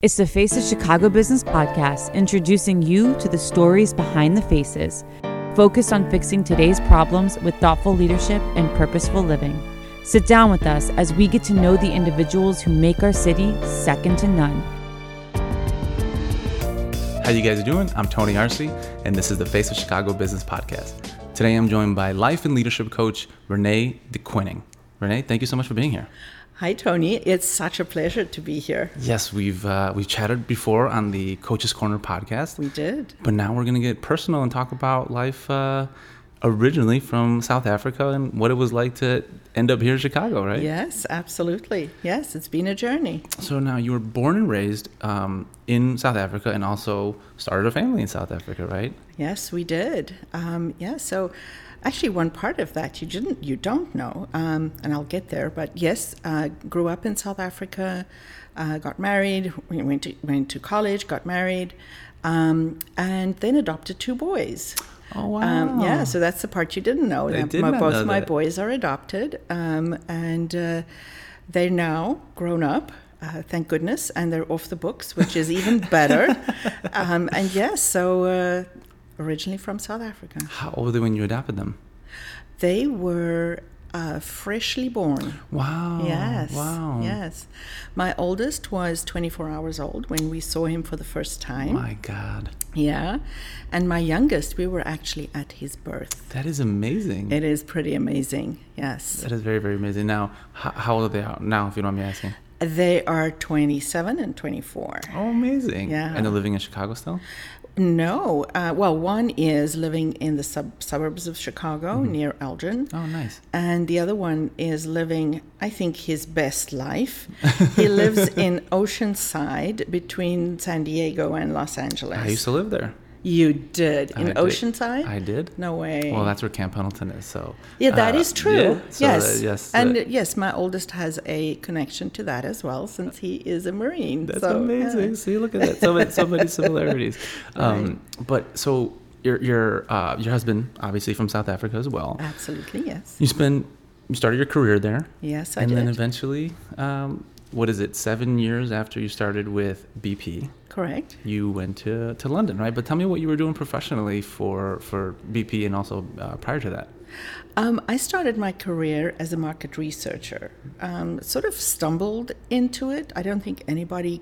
It's the Faces Chicago Business Podcast, introducing you to the stories behind the faces, focused on fixing today's problems with thoughtful leadership and purposeful living. Sit down with us as we get to know the individuals who make our city second to none. How you guys doing? I'm Tony Arce, and this is the Face of Chicago Business Podcast. Today I'm joined by life and leadership coach Renee DeQuinning. Rene, thank you so much for being here. Hi, Tony. It's such a pleasure to be here. Yes, we've uh, we've chatted before on the Coaches Corner podcast. We did. But now we're gonna get personal and talk about life uh, originally from South Africa and what it was like to end up here in Chicago, right? Yes, absolutely. Yes, it's been a journey. So now you were born and raised um, in South Africa and also started a family in South Africa, right? Yes, we did. Um, yeah, so actually one part of that you didn't you don't know um, and i'll get there but yes uh, grew up in south africa uh, got married went to went to college got married um, and then adopted two boys Oh wow! Um, yeah, so that's the part you didn't know. I did my, not both know my that. boys are adopted, um, and uh, they're now grown up. Uh, thank goodness, and they're off the books, which is even better. um, and yes, so uh, originally from South Africa, How old were they when you adopted them? they were uh, freshly born. Wow! Yes. Wow! Yes. My oldest was 24 hours old when we saw him for the first time. My God, Yeah. And my youngest, we were actually at his birth. that is amazing. It is pretty amazing. Yes. that is very very amazing. Now, how, how old are they now? If you don't mind me asking. They are 27 and 24. Oh, amazing! Yeah. And they're living in Chicago still. No. Uh, well, one is living in the sub- suburbs of Chicago near Elgin. Oh, nice. And the other one is living, I think, his best life. he lives in Oceanside between San Diego and Los Angeles. I used to live there. You did I in did. Oceanside. I did. No way. Well, that's where Camp Pendleton is. So. yeah, that uh, is true. yeah, so, yes. yes. And uh, yes, my oldest has a connection to that as well, since he is a Marine. That's so, amazing. yeah. See, look at that. So many, so many similarities. Um, But so your your uh, your husband, obviously from South Africa as well. Absolutely, yes. You spent you started your career there, Yes, I did. and did. then eventually, um, what is it? Seven years after you started with BP, Correct. you went to, to London, right? But tell me what you were doing professionally for for BP, and also uh, prior to that. Um, I started my career as a market researcher. Um, sort of stumbled into it. I don't think anybody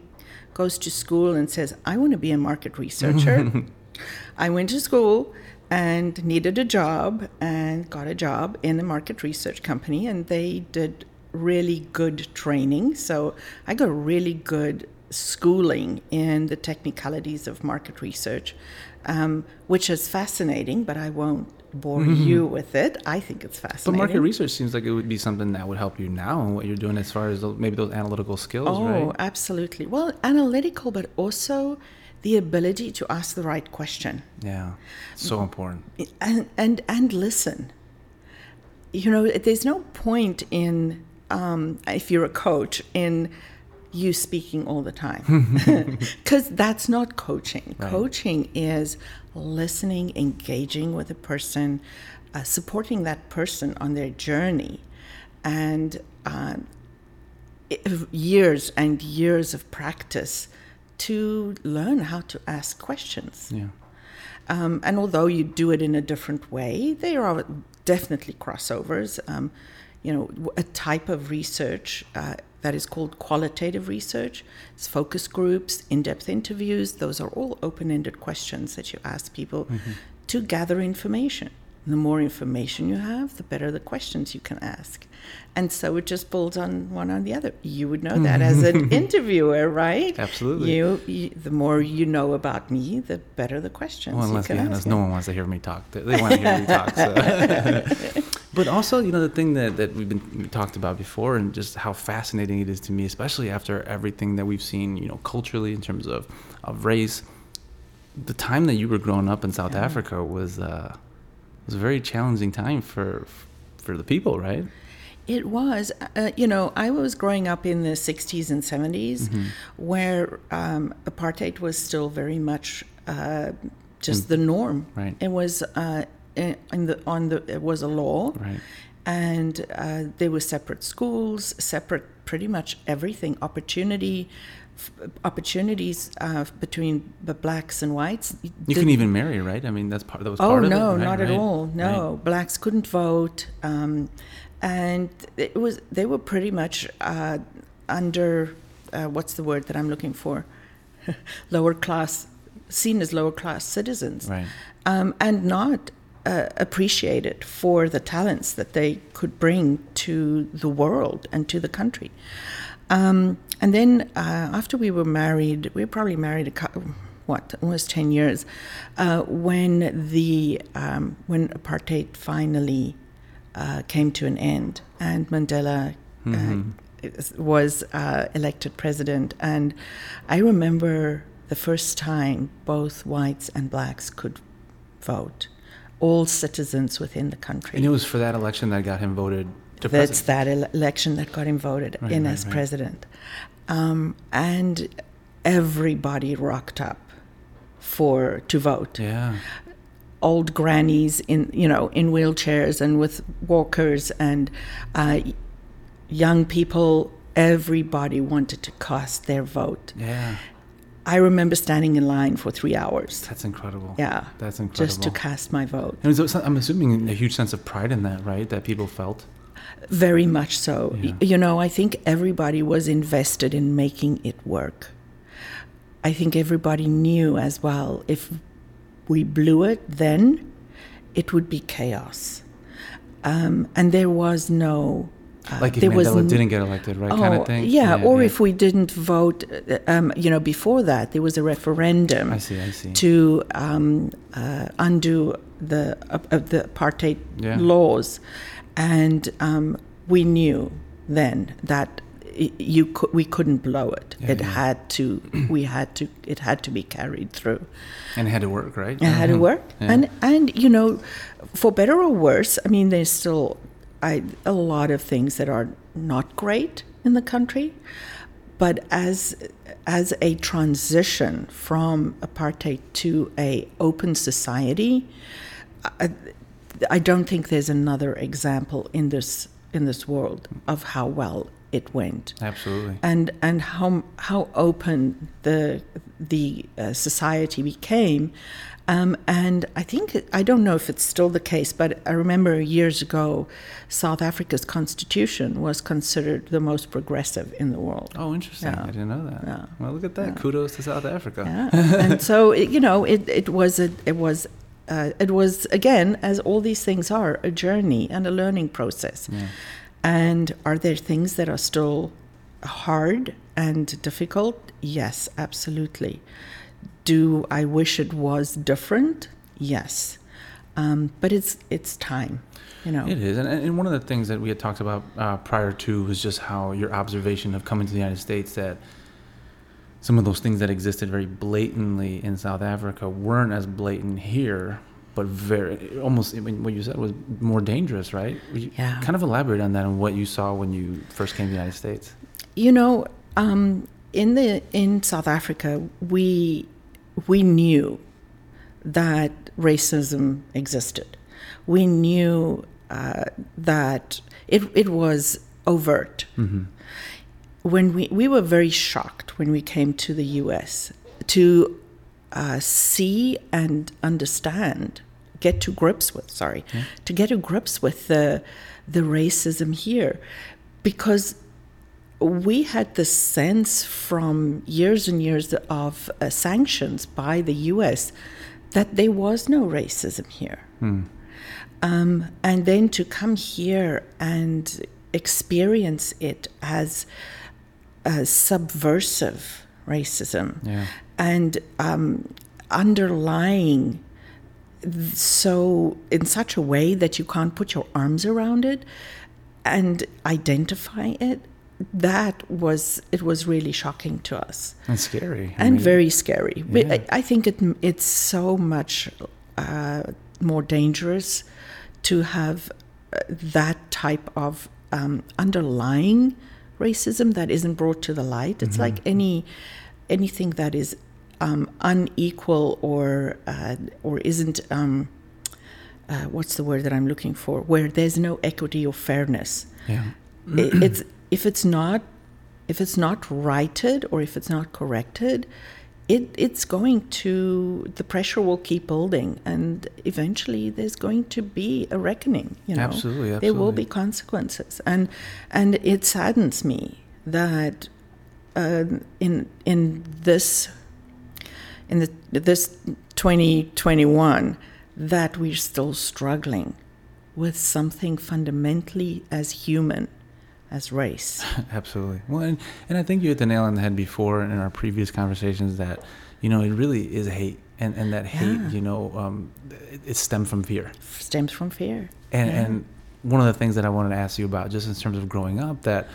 goes to school and says, I want to be a market researcher. I went to school and needed a job and got a job in a market research company, and they did really good training. So I got really good schooling in the technicalities of market research, um, which is fascinating, but I won't bore you with it. I think it's fascinating. But market research seems like it would be something that would help you now in what you're doing as far as those, maybe those analytical skills, Oh, right? absolutely. Well, analytical, but also the ability to ask the right question Yeah, so important. and and and listen. You know, there's no point in um, if you're a coach in you speaking all the time because that's not coaching. Coaching is listening, engaging with a person, uh, supporting that person on their journey, and uh, years and years of practice to learn how to ask questions. Yeah. Um, and although you do it in a different way, there are definitely crossovers. Um, you know, a type of research uh, that is called qualitative research. It's focus groups, in-depth interviews. Those are all open-ended questions that you ask people to gather information. The more information you have, the better the questions you can ask. And so it just builds on one on the other. You would know that as an interviewer, right? Absolutely. You, you, the more you know about me, the better the questions. Well, and you let's be honest, no one wants to hear me talk. They, want to hear me talk. So. but also, you know, the thing that, that we've been we talked about before, and just how fascinating it is to me, especially after everything that we've seen, you know, culturally in terms of of race. The time that you were growing up in South Yeah. Africa was uh, was a very challenging time for for the people, right? It was, uh, you know, I was growing up in the 60s and 70s Mm-hmm. where um, apartheid was still very much uh, just the norm. Right. It was uh, in the on the it was a law. Right. And uh, there were separate schools, separate pretty much everything, opportunity, f- opportunities uh, between the blacks and whites. You did- can even marry, right? I mean, that's part. That was Oh part of it. no, right? not at all. No, Right. blacks couldn't vote, um, and it was they were pretty much uh, under uh, what's the word that I'm looking for, lower class, seen as lower class citizens, Right. um, and not uh, appreciated for the talents that they could bring to the world and to the country. Um, and then uh, after we were married, we were probably married a cou- what almost ten years, uh, when the um, when apartheid finally uh, came to an end and Mandela. Uh, is- was uh, elected president, and I remember the first time both whites and blacks could vote, all citizens within the country. And it was for that election that got him voted to That's president. that ele- election that got him voted Right, in right, as right. president. Um, and everybody rocked up for to vote. Yeah. Old grannies in you know in wheelchairs and with walkers and uh, young people. Everybody wanted to cast their vote. Yeah. I remember standing in line for three hours. That's incredible. Yeah, That's incredible. just to cast my vote. And was- I'm assuming a huge sense of pride in that, right? That people felt. Very much so. Yeah. You know, I think everybody was invested in making it work. I think everybody knew as well if we blew it, then it would be chaos. Um, and there was no. Uh, Like if there Mandela n- didn't get elected, right? kind Oh, of thing. Yeah, or if we didn't vote, uh, um, you know, before that, there was a referendum I see. I see. to um, uh, undo the uh, uh, the apartheid Yeah. laws, and um, we knew then that you cou- we couldn't blow it. Yeah, it yeah. had to. We had to. It had to be carried through. and it had to work, right? It had to Mhm. work, Yeah. and and you know, for better or worse, I mean, there's still I, a lot of things that are not great in the country, but as as a transition from apartheid to a open society, I, I don't think there's another example in this in this world of how well it went Absolutely. and and how how open the the uh, society became um, and I think I don't know if it's still the case, but I remember years ago, South Africa's constitution was considered the most progressive in the world. Oh, interesting. Yeah. I didn't know that. Yeah. Well, look at that. Yeah. Kudos to South Africa. Yeah. and so it, you know it, it was a, it was uh, it was again as all these things are a journey and a learning process Yeah. and are there things that are still hard and difficult yes absolutely do i wish it was different yes um, but it's it's time you know It is, and, and one of the things that we had talked about uh, prior to was just how your observation of coming to the United States that some of those things that existed very blatantly in South Africa weren't as blatant here, but very almost. I mean, what you said was more dangerous, right? You Yeah. Kind of elaborate on that and what you saw when you first came to the United States. You know, um, in the in South Africa, we we knew that racism existed. We knew uh, that it it was overt. Mm-hmm. When we we were very shocked when we came to the U.S. to uh, see and understand, get to grips with. Sorry, to get to grips with the the racism here, because we had the sense from years and years of uh, sanctions by the US that there was no racism here. Um, and then to come here and experience it as a subversive racism Yeah. and um, underlying so in such a way that you can't put your arms around it and identify it that was it was really shocking to us And scary. I and mean, very scary Yeah. I, I think it it's so much uh, more dangerous to have uh, that type of um, underlying racism that isn't brought to the light it's like any anything that is um, unequal or uh, or isn't um, uh, what's the word that I'm looking for where there's no equity or fairness Yeah. It's if it's not if it's not righted or if it's not corrected, it, it's going to the pressure will keep building and eventually there's going to be a reckoning you know? Absolutely, there will be consequences. And and it saddens me that uh, in in this in the this 2021 that we're still struggling with something fundamentally as human as race Absolutely. Well, and, and I think you hit the nail on the head before in our previous conversations that, you know, it really is hate. And, and that hate, Yeah. you know, um, it, it stemmed from fear. stems from fear And, Yeah. and one of the things that I wanted to ask you about, just in terms of growing up, that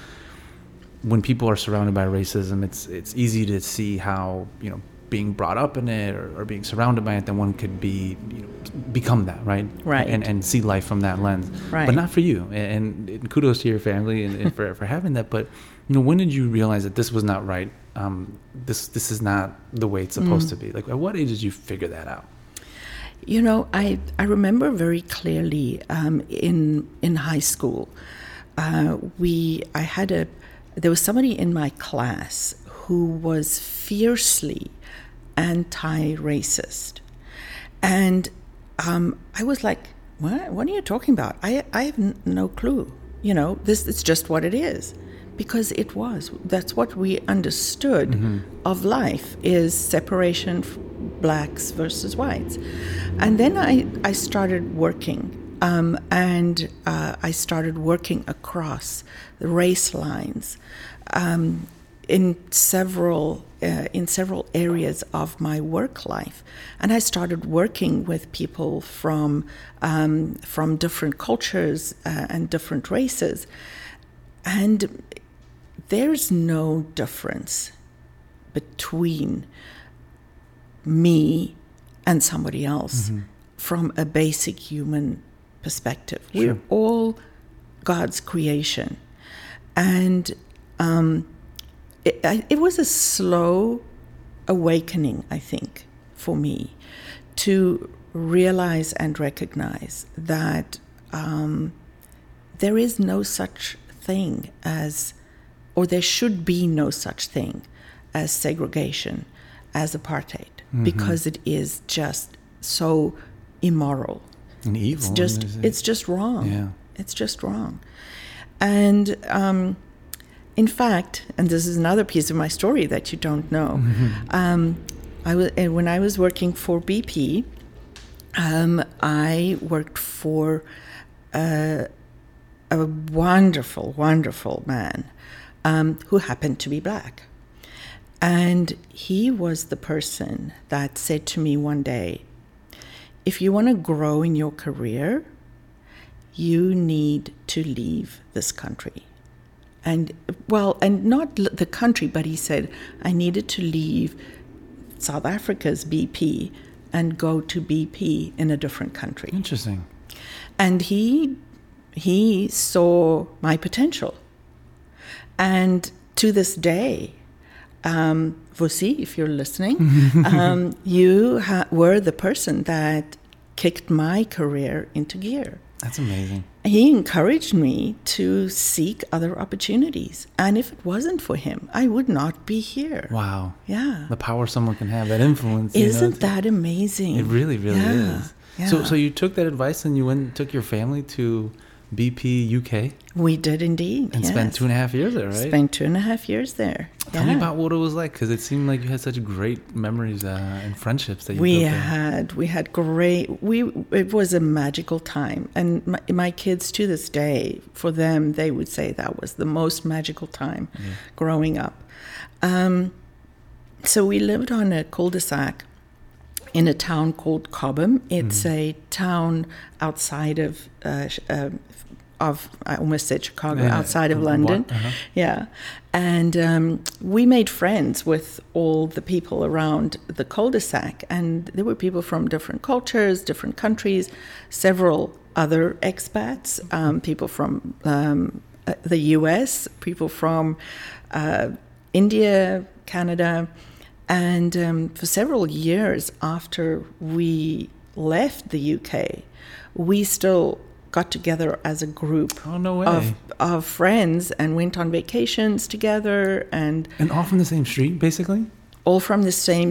when people are surrounded by racism, it's it's easy to see how you know being brought up in it or, or being surrounded by it, then one could be you know, become that, right? Right. And and see life from that lens. Right. But not for you. And, and kudos to your family and, and for for having that. But you know, when did you realize that this was not right? Um, this this is not the way it's supposed Mm. to be. Like, at what age did you figure that out? You know, I, I remember very clearly um, in in high school, uh, we I had a there was somebody in my class who was fiercely anti-racist, and um, I was like, "What? What are you talking about? I I have n- no clue. You know, this it's just what it is." Because it was. That's what we understood of life is separation, f- blacks versus whites. And then I, I started working, um, and uh, I started working across the race lines um, in several uh, in several areas of my work life, and I started working with people from um, from different cultures uh, and different races, and there's no difference between me and somebody else from a basic human perspective. We're all God's creation. And um, it, I, it was a slow awakening, I think, for me to realize and recognize that um, there is no such thing as, or there should be no such thing as segregation, as apartheid, because it is just so immoral. And evil. It's just, a- it's just wrong. Yeah. It's just wrong. And um, in fact, and this is another piece of my story that you don't know. Um, I was uh, when I was working for BP. Um, I worked for a, a wonderful, wonderful man um, who happened to be black. And he was the person that said to me one day, if you want to grow in your career, you need to leave this country. And well, and not the country, but he said, I needed to leave South Africa's BP and go to BP in a different country. Interesting. And he he saw my potential. And to this day, um, Vusi, if you're listening, um, you ha- were the person that kicked my career into gear. That's amazing. He encouraged me to seek other opportunities. And if it wasn't for him, I would not be here. Wow. Yeah. The power someone can have, that influence. Isn't to- that amazing? It really, really Yeah, is. So, yeah. so you took that advice and you went and took your family to BP UK We did indeed. and spent two and a half years there, right? Spent two and a half years there. Tell me about what it was like, because it seemed like you had such great memories uh, and friendships that you we had we had great we it was a magical time and my, my kids to this day for them they would say that was the most magical time growing up um, so we lived on a cul-de-sac in a town called Cobham. It's a town outside of uh, um of I almost said Chicago, Yeah, outside of London. uh-huh. Yeah, and um, we made friends with all the people around the cul-de-sac, and there were people from different cultures, different countries, several other expats, um, people from um, uh, the U.S., people from uh, India, Canada, and um, for several years after we left the UK, we still got together as a group Oh no of of friends and went on vacations together and and all from the same street, basically. all from the same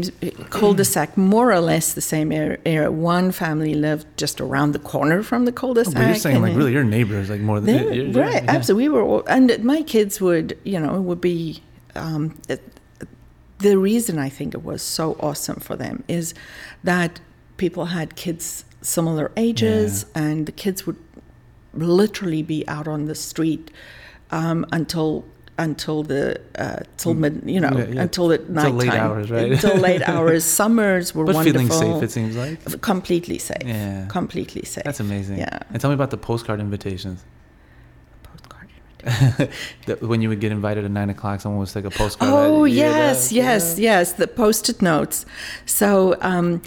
cul-de-sac, more or less the same area. One family lived just around the corner from the Oh, cul-de-sac. but you're saying like really your neighbors, like more than they you're- right, yeah. absolutely. We were, all, and my kids would, you know, would be. Um, the reason I think it was so awesome for them is that people had kids similar ages, and the kids would literally be out on the street um, until until the uh, till mid, you know, Mm. Yeah, yeah. until at night late hours, right? Until late hours. Summers were but wonderful. feeling safe, it seems like. completely safe. Yeah. Completely safe. That's amazing. Yeah. And tell me about the postcard invitations. When you would get invited at nine o'clock, someone would stick a postcard. Oh at yes, that- yes, yes. The post-it notes. So um,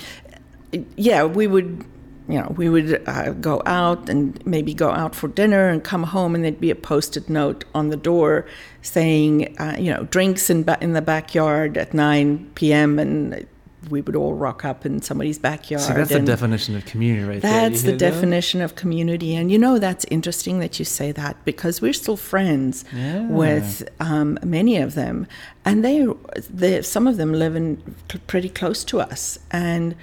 yeah, we would, you know, we would uh, go out and maybe go out for dinner and come home, and there'd be a post-it note on the door saying, uh, you know, drinks in ba- in the backyard at nine p.m. and we would all rock up in somebody's backyard. See, that's the definition of community, right there. That's the it definition of community. And you know, that's interesting that you say that because we're still friends Yeah. with um, many of them. And they, they, some of them live in pretty close to us. And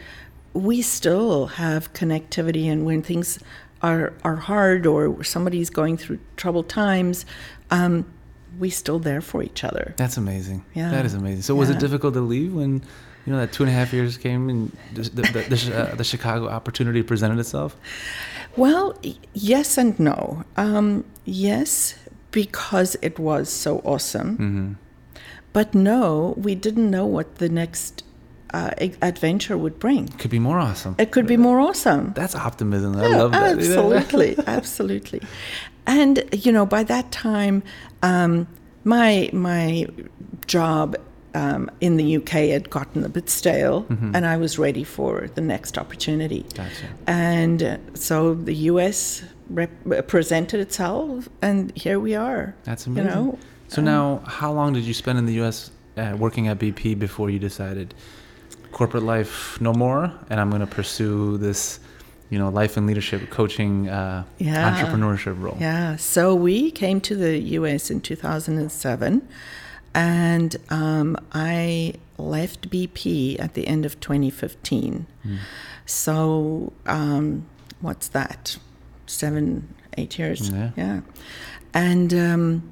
we still have connectivity. And when things are, are hard or somebody's going through troubled times, um, we still there for each other. That's amazing. Yeah. That is amazing. So was it difficult to leave when, you know, that two and a half years came and the the, the, the, uh, the Chicago opportunity presented itself? Well, yes and no. Um, yes, because it was so awesome. Mm-hmm. But no, we didn't know what the next uh, adventure would bring. Could be more awesome. It could be more awesome. That's optimism. I Yeah, love that. Absolutely, absolutely. And you know, by that time, um, my my job um, in the UK had gotten a bit stale, and I was ready for the next opportunity. Gotcha. And uh, so the US rep- presented itself, and here we are. That's amazing. You know, So um, now, how long did you spend in the U.S. Uh, working at BP before you decided corporate life no more, and I'm going to pursue this, you know, life and leadership coaching, uh, Yeah. entrepreneurship role? Yeah, so we came to the US in 2007, and um, I left BP at the end of 2015. Hmm. So, um, what's that? Seven, eight years? Yeah. And um,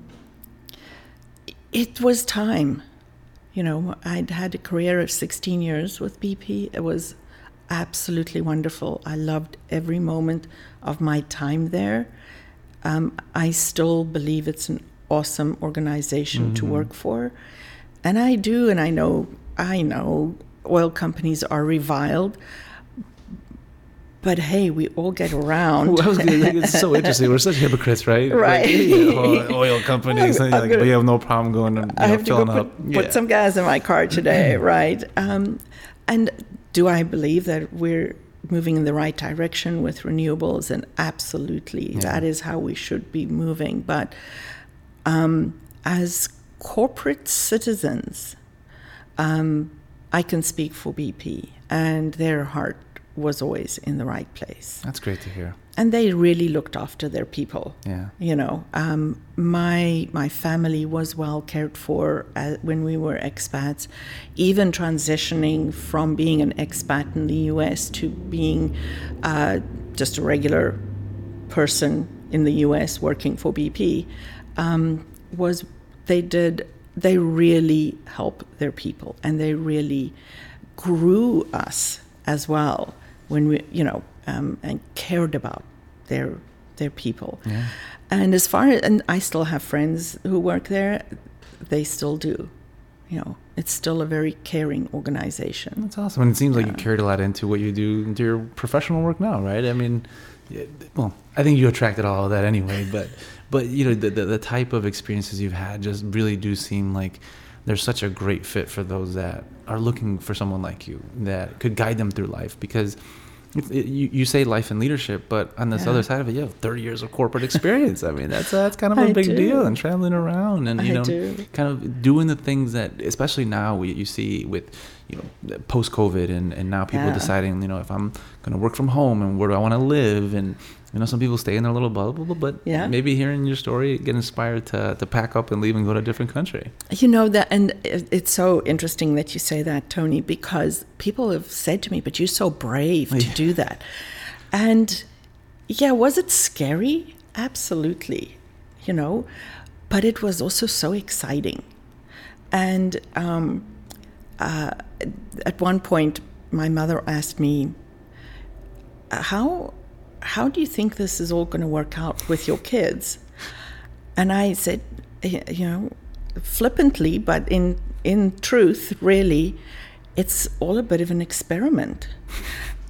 it was time. You know, I'd had a career of 16 years with BP. It was absolutely wonderful. I loved every moment of my time there. Um, I still believe it's an awesome organization to work for. And I do, and I know, I know oil companies are reviled. But hey, we all get around. Well, I was gonna, like, it's so interesting. We're such hypocrites, right? Like, Right. yeah, oil, companies, like, gonna- we have no problem going and I know, have to go put, up. put Yeah. some gas in my car today, right? Um, and do I believe that we're moving in the right direction with renewables? And absolutely, Yeah. that is how we should be moving. But um, as corporate citizens, um, I can speak for BP, and their heart was always in the right place. That's great to hear. And they really looked after their people Yeah. you know um, my my family was well cared for uh, when we were expats even transitioning from being an expat in the US to being uh, just a regular person in the US working for BP um, was they did they really help their people and they really grew us as well when we you know um, and cared about their their people Yeah. and as far as and I still have friends who work there they still do you know it's still a very caring organization That's awesome. And it seems like you carried a lot into what you do into your professional work now, right? I mean, well, I think you attracted all of that anyway, but but you know the, the the type of experiences you've had just really do seem like they're such a great fit for those that are looking for someone like you that could guide them through life because it, you, you say life and leadership, but on this Yeah. other side of it, you have 30 years of corporate experience. I mean, that's that's kind of a I big do. deal and traveling around and you I know do. kind of doing the things that especially now we, you see with you know, post COVID, and and now people Yeah. deciding, you know, if I'm going to work from home and where do I want to live, and you know, some people stay in their little bubble, but Yeah. maybe hearing your story, get inspired to to pack up and leave and go to a different country. You know that, and it's so interesting that you say that, Tony, because people have said to me, "But you're so brave to Yeah. do that." And yeah, was it scary? Absolutely, you know, but it was also so exciting. And um, uh, at one point, my mother asked me, "How how do you think this is all going to work out with your kids?" And I said, you know, flippantly, but in in truth, really, it's all a bit of an experiment.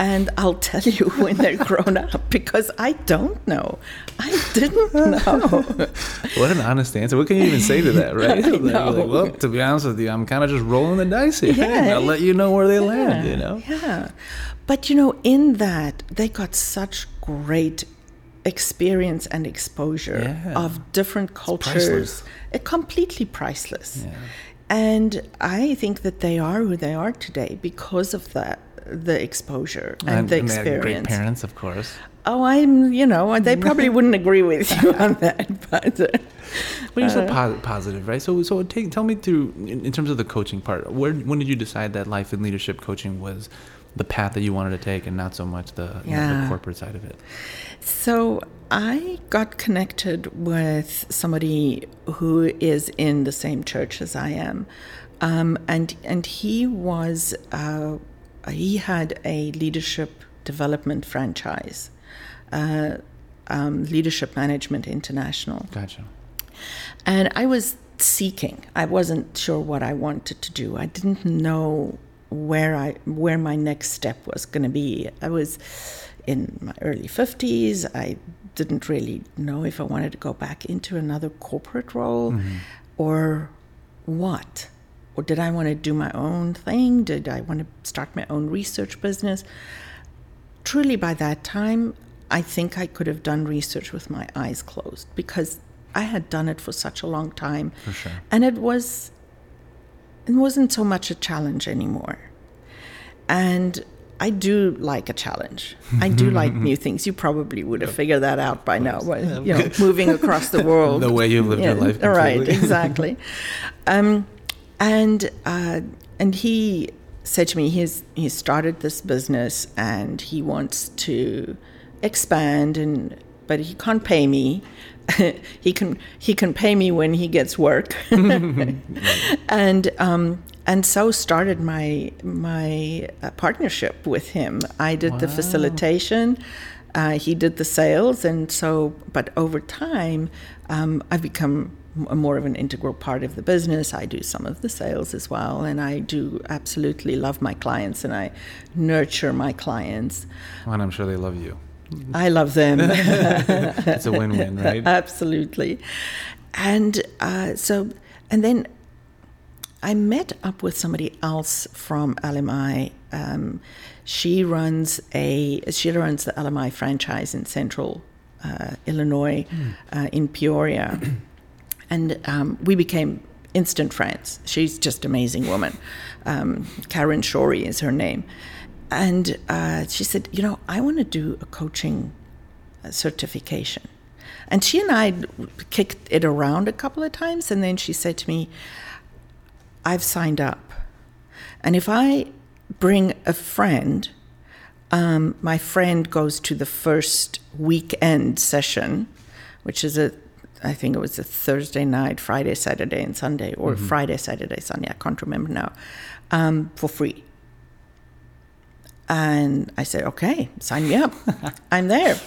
And I'll tell you when they're grown up because I don't know. I didn't know. What an honest answer. What can you even say to that, right? I Like, know. like, well, to be honest with you, I'm kind of just rolling the dice here. Yeah. I'll let you know where they land, you know? Yeah. But you know, in that, they got such great experience and exposure Yeah. of different cultures. priceless. Uh, completely priceless. Yeah. And I think that they are who they are today because of that the exposure and, the they had great parents, of course. Oh, I'm, you know, they probably wouldn't agree with you on that, but uh, But you're so po- positive, right? So, so take, tell me through in, in terms of the coaching part. Where, when did you decide that life and leadership coaching was the path that you wanted to take, and not so much the, you know, the corporate side of it? So I got connected with somebody who is in the same church as I am, um, and and he was uh, he had a leadership development franchise, uh, um, Leadership Management International. Gotcha. And I was seeking. I wasn't sure what I wanted to do. I didn't know where I where my next step was going to be. I was in my early 50s. I didn't really know if I wanted to go back into another corporate role mm-hmm. or what. Or did I want to do my own thing? Did I want to start my own research business? truly by that time, I think I could have done research with my eyes closed because I had done it for such a long time. For sure. And it was it wasn't so much a challenge anymore. And I do like a challenge. I do like new things. You probably would have figured that out by now. but, You know, moving across the world. The way you've lived your life Right, exactly. um, and uh, and he said to me, he's he started this business and he wants to expand, and but he can't pay me. he can he can pay me when he gets work, and um, and so started my my uh, partnership with him. I did the facilitation. Uh, he did the sales, and so, but over time, um, I've become more of an integral part of the business. I do some of the sales as well, and I do absolutely love my clients, and I nurture my clients. And I'm sure they love you. I love them. It's a win-win, right? Absolutely. And uh, so, and then I met up with somebody else from LMI. Um, she runs a she runs the LMI franchise in Central uh, Illinois, uh, in Peoria, and um, we became instant friends. She's just amazing woman. Um, Karen Shorey is her name, and uh, she said, you know, I want to do a coaching uh, certification. And she and I kicked it around a couple of times, and then she said to me, I've signed up. And if I bring a friend, um, my friend goes to the first weekend session, which is a, I think it was a Thursday night, Friday, Saturday, and Sunday, or Friday, Saturday, Sunday, I can't remember now, um, for free. And I said, okay, sign me up. I'm there.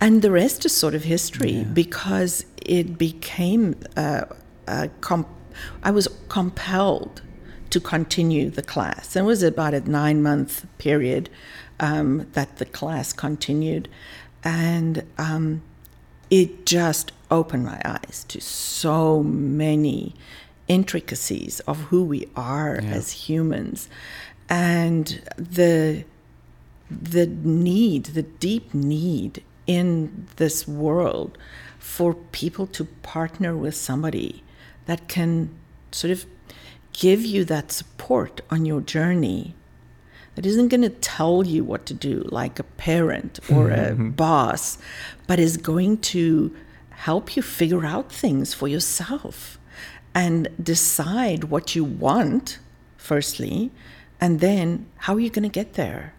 And the rest is sort of history because it became, uh, a comp- I was compelled to continue the class. And it was about a nine month period um, that the class continued. And um, it just opened my eyes to so many intricacies of who we are as humans and the the need the deep need in this world for people to partner with somebody that can sort of give you that support on your journey that isn't going to tell you what to do like a parent or a boss, but is going to help you figure out things for yourself and decide what you want, firstly, and then how are you going to get there?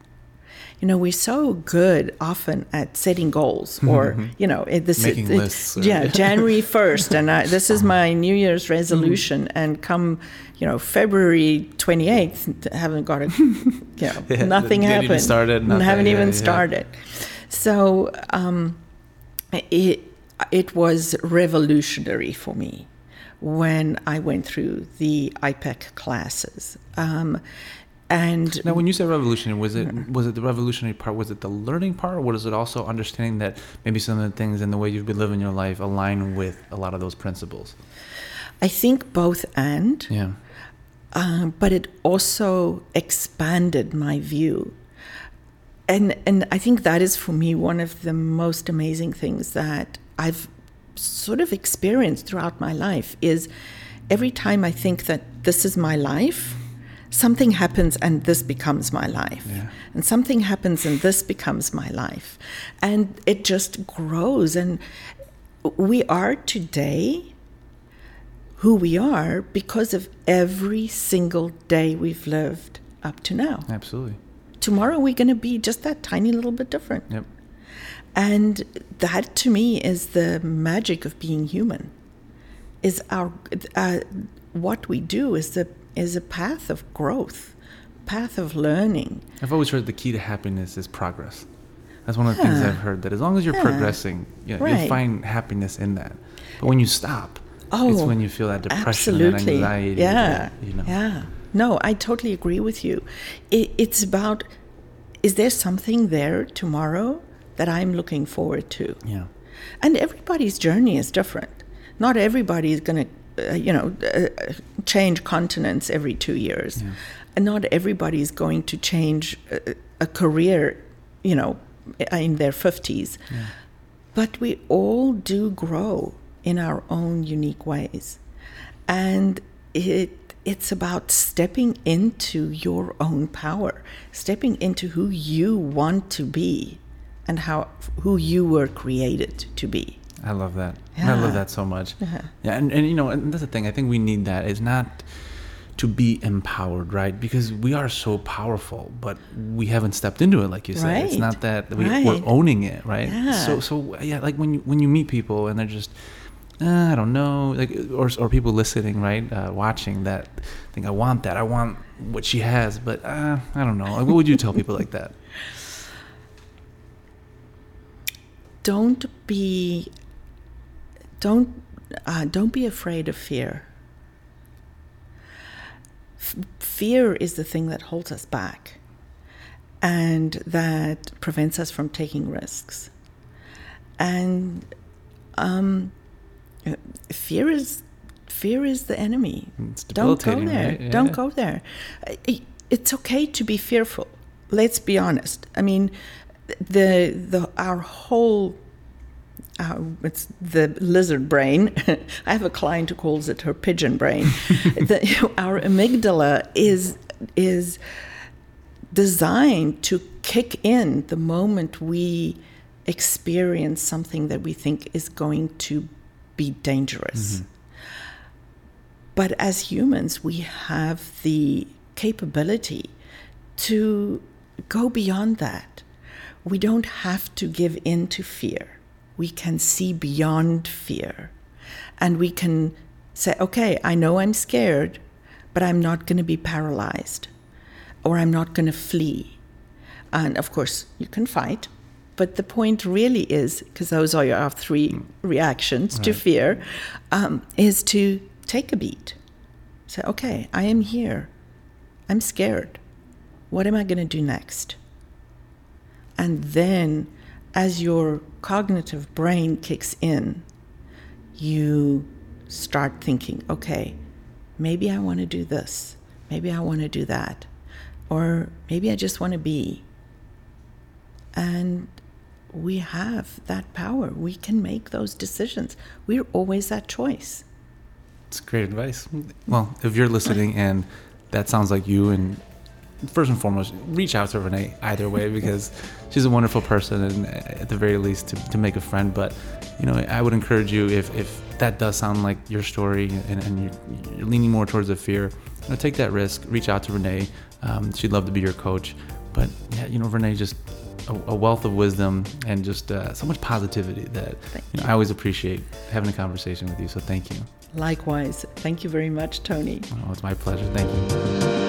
you know we're so good often at setting goals or you know it, this Making it, lists, uh, yeah january 1st and I, this is my new year's resolution and come you know february 28th haven't got a you know Yeah, nothing didn't even happened started, nothing, haven't yeah, even yeah. started so um, it it was revolutionary for me when I went through the IPEC classes. Um, and Now, when you say revolutionary, was it was it the revolutionary part? Was it the learning part, or was it also understanding that maybe some of the things and the way you've been living your life align with a lot of those principles? I think both and, Yeah. um, but it also expanded my view. And, and I think that is for me one of the most amazing things that I've sort of experienced throughout my life is every time I think that this is my life, something happens and this becomes my life. Yeah. And something happens and this becomes my life. And it just grows. And we are today who we are because of every single day we've lived up to now. Absolutely. Tomorrow we're going to be just that tiny little bit different. Yep. And that to me is the magic of being human. Is our uh, what we do is the is a path of growth, path of learning. I've always heard the key to happiness is progress. That's one of the things I've heard. That as long as you're Yeah. progressing, you know, you'll Right. find happiness in that. But when you stop, oh, it's Oh, when you feel that depression and Absolutely. anxiety. Yeah. that, you know. Yeah. No, I totally agree with you. It, it's about is there something there tomorrow that I'm looking forward to? Yeah. And everybody's journey is different. Not everybody is going to, uh, you know, uh, change continents every two years. And not everybody is going to change a, a career, you know, in their 50s. But we all do grow in our own unique ways. And it it's about stepping into your own power, stepping into who you want to be and how who you were created to be. I love that. I love that so much. Yeah, and, and you know, and that's the thing. I think we need that. It's not to be empowered, right? Because we are so powerful, but we haven't stepped into it, like you said. It's not that we, Right. we're owning it, right? Yeah. So, so yeah, like when you when you meet people and they're just, uh, I don't know, like or or people listening, right, uh, watching that, think I want that, I want what she has, but uh, I don't know. Like, what would you tell people like that? Don't be don't uh, don't be afraid of fear. F- fear is the thing that holds us back and that prevents us from taking risks. And um, fear is fear is the enemy. Don't go there. right? Don't go there. It's okay to be fearful. Let's be honest. I mean, the the our whole uh, it's the lizard brain. I have a client who calls it her pigeon brain. the, our amygdala is is designed to kick in the moment we experience something that we think is going to be dangerous. But as humans, we have the capability to go beyond that. We don't have to give in to fear. We can see beyond fear. And we can say, okay, I know I'm scared, but I'm not going to be paralyzed or I'm not going to flee. And of course, you can fight. But the point really is, because those are our three reactions to fear, um, is to take a beat. Say, okay, I am here. I'm scared. What am I going to do next? And then, as your cognitive brain kicks in, you start thinking, okay, maybe I want to do this. Maybe I want to do that. Or maybe I just want to be. And we have that power. We can make those decisions. We're always that choice. It's great advice. Well, if you're listening and that sounds like you, and first and foremost, reach out to Rene either way because she's a wonderful person, and at the very least, to, to make a friend. But you know, I would encourage you if if that does sound like your story and, and you're, you're leaning more towards the fear, you know, take that risk. Reach out to Rene. Um, she'd love to be your coach. But yeah, you know, Rene just a, a wealth of wisdom and just uh, so much positivity that you know, I always appreciate having a conversation with you. So thank you. Likewise. Thank you very much, Tony. Oh, it's my pleasure. Thank you.